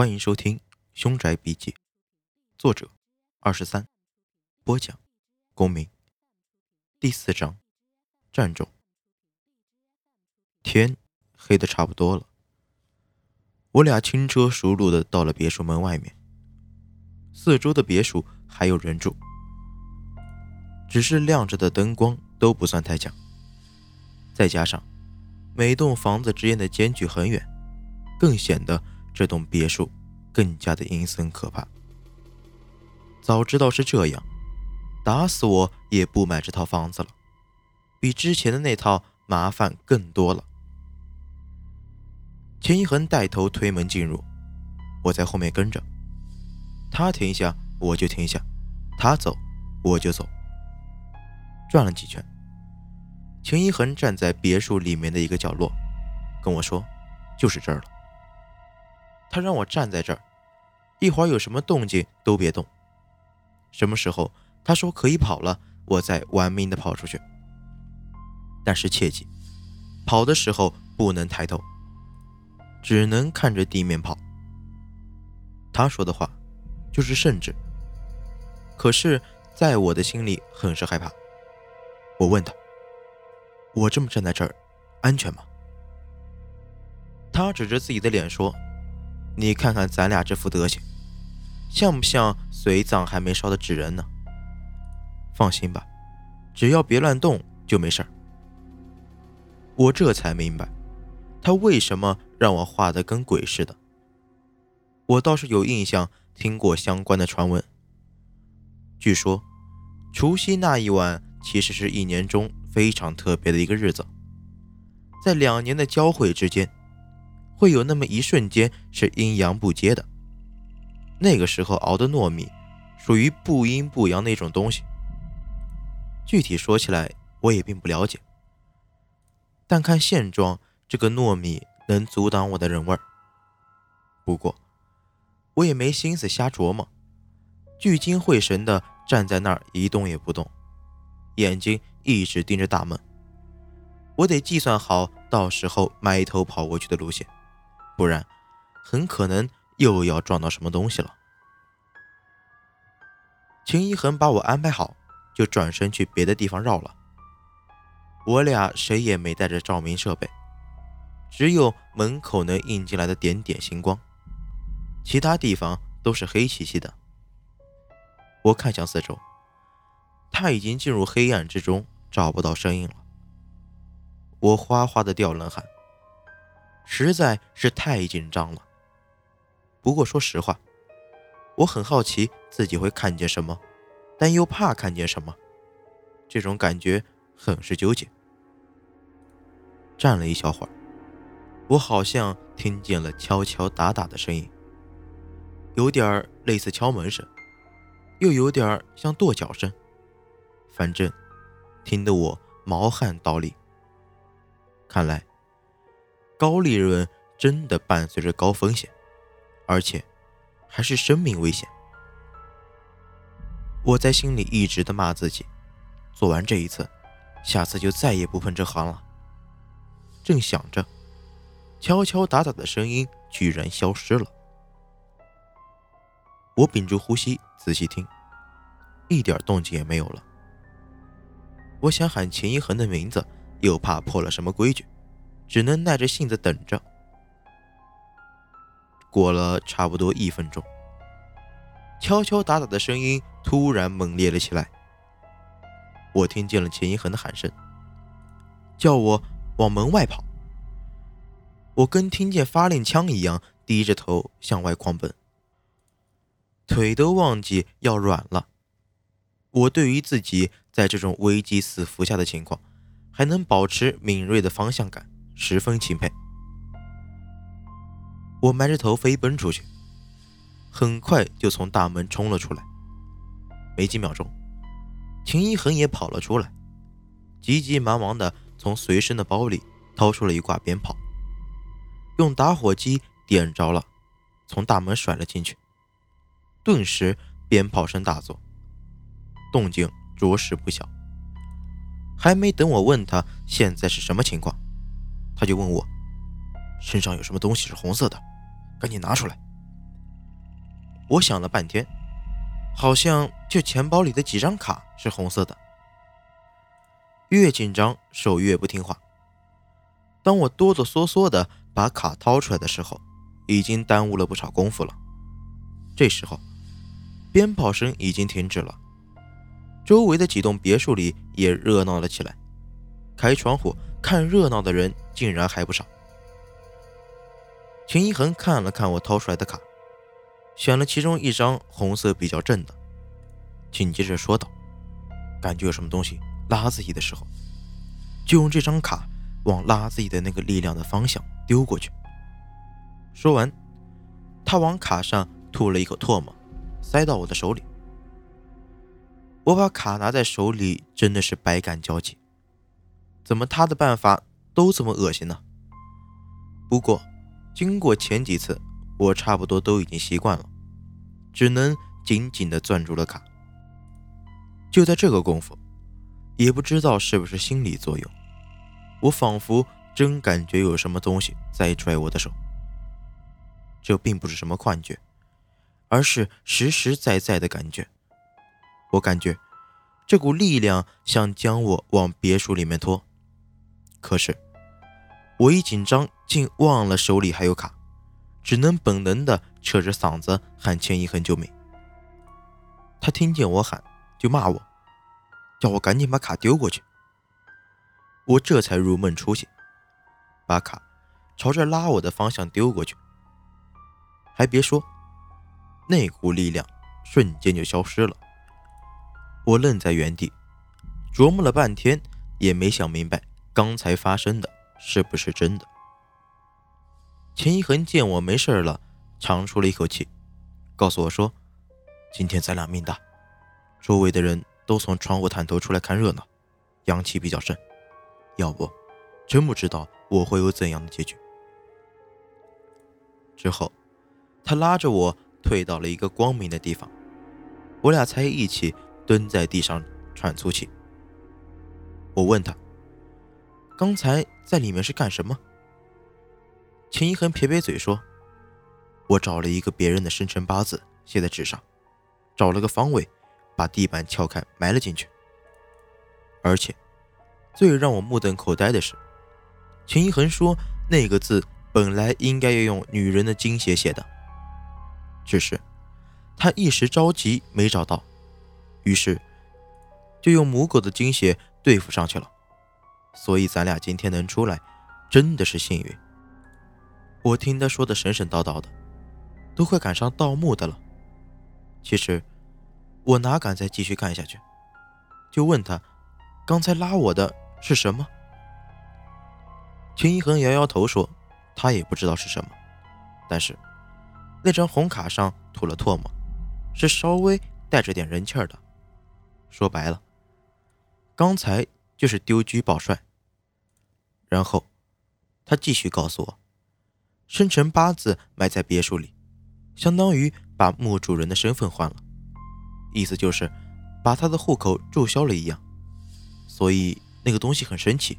欢迎收听《凶宅笔记》，作者二十三，播讲公明。第四章，战种。天黑的差不多了，我俩轻车熟路的到了别墅门外面。四周的别墅还有人住，只是亮着的灯光都不算太强。再加上每栋房子之间的间距很远，更显得。这栋别墅更加的阴森可怕。早知道是这样，打死我也不买这套房子了，比之前的那套麻烦更多了。钱一恒带头推门进入，我在后面跟着。他停下我就停下，他走我就走。转了几圈，钱一恒站在别墅里面的一个角落，跟我说：“就是这儿了。”他让我站在这儿，一会儿有什么动静都别动。什么时候他说可以跑了，我再玩命的跑出去。但是切记，跑的时候不能抬头，只能看着地面跑。他说的话就是圣旨。可是，在我的心里很是害怕。我问他：“我这么站在这儿，安全吗？”他指着自己的脸说。你看看咱俩这副德行，像不像随葬还没烧的纸人呢？放心吧，只要别乱动就没事儿。我这才明白，他为什么让我画的跟鬼似的。我倒是有印象听过相关的传闻。据说，除夕那一晚其实是一年中非常特别的一个日子，在两年的交汇之间。会有那么一瞬间是阴阳不接的，那个时候熬的糯米属于不阴不阳那种东西。具体说起来我也并不了解，但看现状，这个糯米能阻挡我的人味儿。不过我也没心思瞎琢磨，聚精会神的站在那儿一动也不动，眼睛一直盯着大门。我得计算好到时候埋头跑过去的路线。不然，很可能又要撞到什么东西了。秦一恒把我安排好，就转身去别的地方绕了。我俩谁也没带着照明设备，只有门口能映进来的点点星光，其他地方都是黑漆漆的。我看向四周，他已经进入黑暗之中，找不到声音了。我哗哗的掉冷汗。实在是太紧张了。不过说实话，我很好奇自己会看见什么，但又怕看见什么，这种感觉很是纠结。站了一小会儿，我好像听见了敲敲打打的声音，有点类似敲门声，又有点像跺脚声，反正听得我毛汗倒立。看来。高利润真的伴随着高风险，而且还是生命危险。我在心里一直的骂自己，做完这一次，下次就再也不碰这行了。正想着，敲敲打打的声音居然消失了。我屏住呼吸，仔细听，一点动静也没有了。我想喊秦一恒的名字，又怕破了什么规矩。只能耐着性子等着。过了差不多一分钟，敲敲打打的声音突然猛烈了起来。我听见了钱一恒的喊声，叫我往门外跑。我跟听见发令枪一样，低着头向外狂奔，腿都忘记要软了。我对于自己在这种危机四伏下的情况，还能保持敏锐的方向感。十分钦佩。我埋着头飞奔出去，很快就从大门冲了出来。没几秒钟，秦一恒也跑了出来，急急忙忙的从随身的包里掏出了一挂鞭炮，用打火机点着了，从大门甩了进去。顿时，鞭炮声大作，动静着实不小。还没等我问他现在是什么情况。他就问我身上有什么东西是红色的，赶紧拿出来。我想了半天，好像就钱包里的几张卡是红色的。越紧张，手越不听话。当我哆哆嗦嗦的把卡掏出来的时候，已经耽误了不少功夫了。这时候，鞭炮声已经停止了，周围的几栋别墅里也热闹了起来。开窗户看热闹的人竟然还不少。秦一恒看了看我掏出来的卡，选了其中一张红色比较正的，紧接着说道：“感觉有什么东西。”拉自己的时候，就用这张卡往拉自己的那个力量的方向丢过去。说完，他往卡上吐了一口唾沫，塞到我的手里。我把卡拿在手里，真的是百感交集。怎么他的办法都这么恶心呢？不过，经过前几次，我差不多都已经习惯了，只能紧紧地攥住了卡。就在这个功夫。也不知道是不是心理作用，我仿佛真感觉有什么东西在拽我的手。这并不是什么幻觉，而是实实在在的感觉。我感觉这股力量想将我往别墅里面拖，可是我一紧张，竟忘了手里还有卡，只能本能的扯着嗓子喊钱一恒救命。他听见我喊，就骂我。叫我赶紧把卡丢过去，我这才如梦初醒，把卡朝着拉我的方向丢过去。还别说，那股力量瞬间就消失了。我愣在原地，琢磨了半天，也没想明白刚才发生的是不是真的。钱一恒见我没事了，长出了一口气，告诉我说：“今天咱俩命大，周围的人。”都从窗户探头出来看热闹，阳气比较盛，要不，真不知道我会有怎样的结局。之后，他拉着我退到了一个光明的地方，我俩才一起蹲在地上喘粗气。我问他：“刚才在里面是干什么？”秦一恒撇撇嘴说：“我找了一个别人的生辰八字写在纸上，找了个方位。”把地板撬开，埋了进去。而且，最让我目瞪口呆的是，秦一恒说那个字本来应该要用女人的精血写的，只是他一时着急没找到，于是就用母狗的精血对付上去了。所以咱俩今天能出来，真的是幸运。我听他说的神神叨叨的，都快赶上盗墓的了。其实。我哪敢再继续看下去，就问他：“刚才拉我的是什么？”秦一恒摇摇头说：“他也不知道是什么，但是那张红卡上吐了唾沫，是稍微带着点人气儿的。说白了，刚才就是丢车保帅。”然后他继续告诉我：“生辰八字埋在别墅里，相当于把墓主人的身份换了。”意思就是把他的户口注销了一样，所以那个东西很神奇。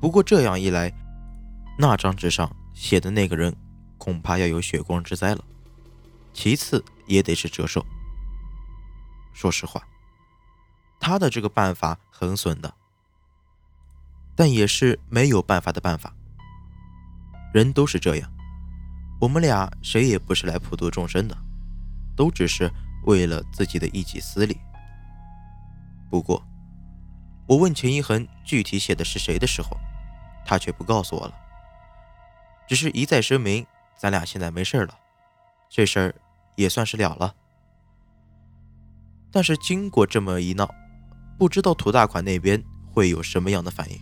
不过这样一来，那张纸上写的那个人恐怕要有血光之灾了。其次也得是折寿。说实话，他的这个办法很损的，但也是没有办法的办法。人都是这样，我们俩谁也不是来普度众生的，都只是。为了自己的一己私利。不过，我问钱一恒具体写的是谁的时候，他却不告诉我了，只是一再声明咱俩现在没事了，这事儿也算是了了。但是经过这么一闹，不知道土大款那边会有什么样的反应。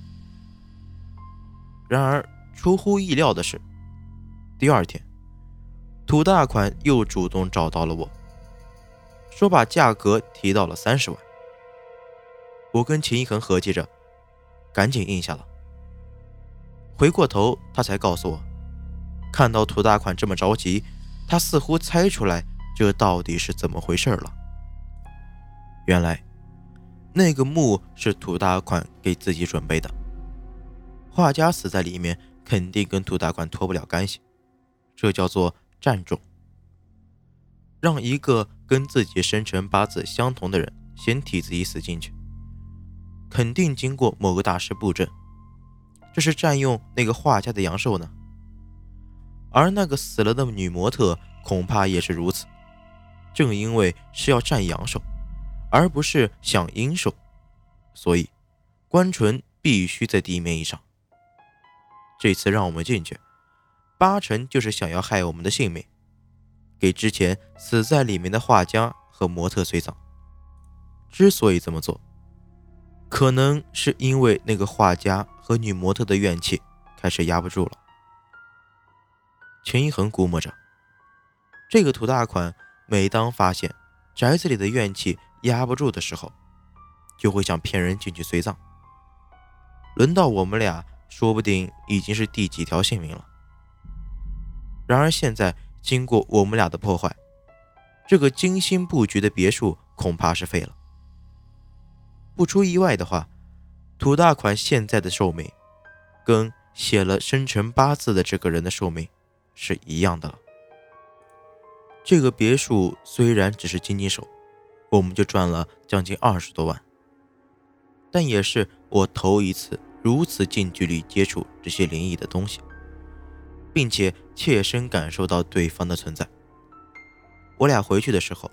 然而出乎意料的是，第二天，土大款又主动找到了我。说把价格提到了三十万，我跟秦一恒合计着，赶紧应下了。回过头，他才告诉我，看到土大款这么着急，他似乎猜出来这到底是怎么回事了。原来，那个墓是土大款给自己准备的，画家死在里面，肯定跟土大款脱不了干系，这叫做占种。让一个跟自己生辰八字相同的人先替自己死进去，肯定经过某个大师布阵。这是占用那个画家的阳寿呢？而那个死了的女模特恐怕也是如此。正因为是要占阳寿，而不是想阴寿，所以关纯必须在地面以上。这次让我们进去，八成就是想要害我们的性命，给之前死在里面的画家和模特随葬。之所以这么做，可能是因为那个画家和女模特的怨气开始压不住了。秦一恒估摸着，这个土大款每当发现宅子里的怨气压不住的时候，就会想骗人进去随葬。轮到我们俩，说不定已经是第几条性命了。然而现在经过我们俩的破坏，这个精心布局的别墅恐怕是废了。不出意外的话，土大款现在的寿命，跟写了生辰八字的这个人的寿命是一样的了。这个别墅虽然只是经济手，我们就赚了将近二十多万，但也是我头一次如此近距离接触这些灵异的东西，并且切身感受到对方的存在。我俩回去的时候，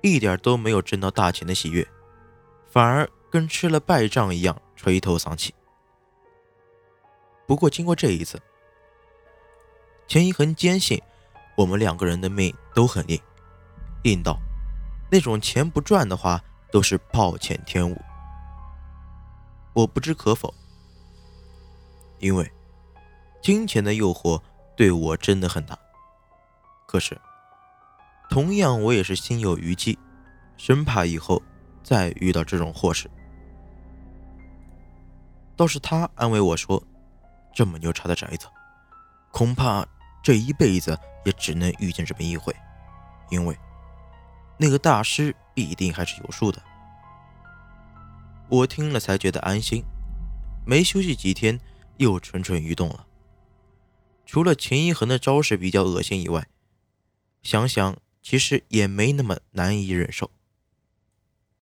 一点都没有挣到大钱的喜悦。反而跟吃了败仗一样垂头丧气。不过经过这一次，钱一恒坚信我们两个人的命都很硬，硬到那种钱不赚的话都是暴殄天物。我不知可否，因为金钱的诱惑对我真的很大。可是，同样我也是心有余悸，生怕以后。再遇到这种祸事，倒是他安慰我说：“这么牛叉的宅子，恐怕这一辈子也只能遇见这么一回，因为那个大师必定还是有数的。”我听了才觉得安心，没休息几天又蠢蠢欲动了。除了秦一恒的招式比较恶心以外，想想其实也没那么难以忍受。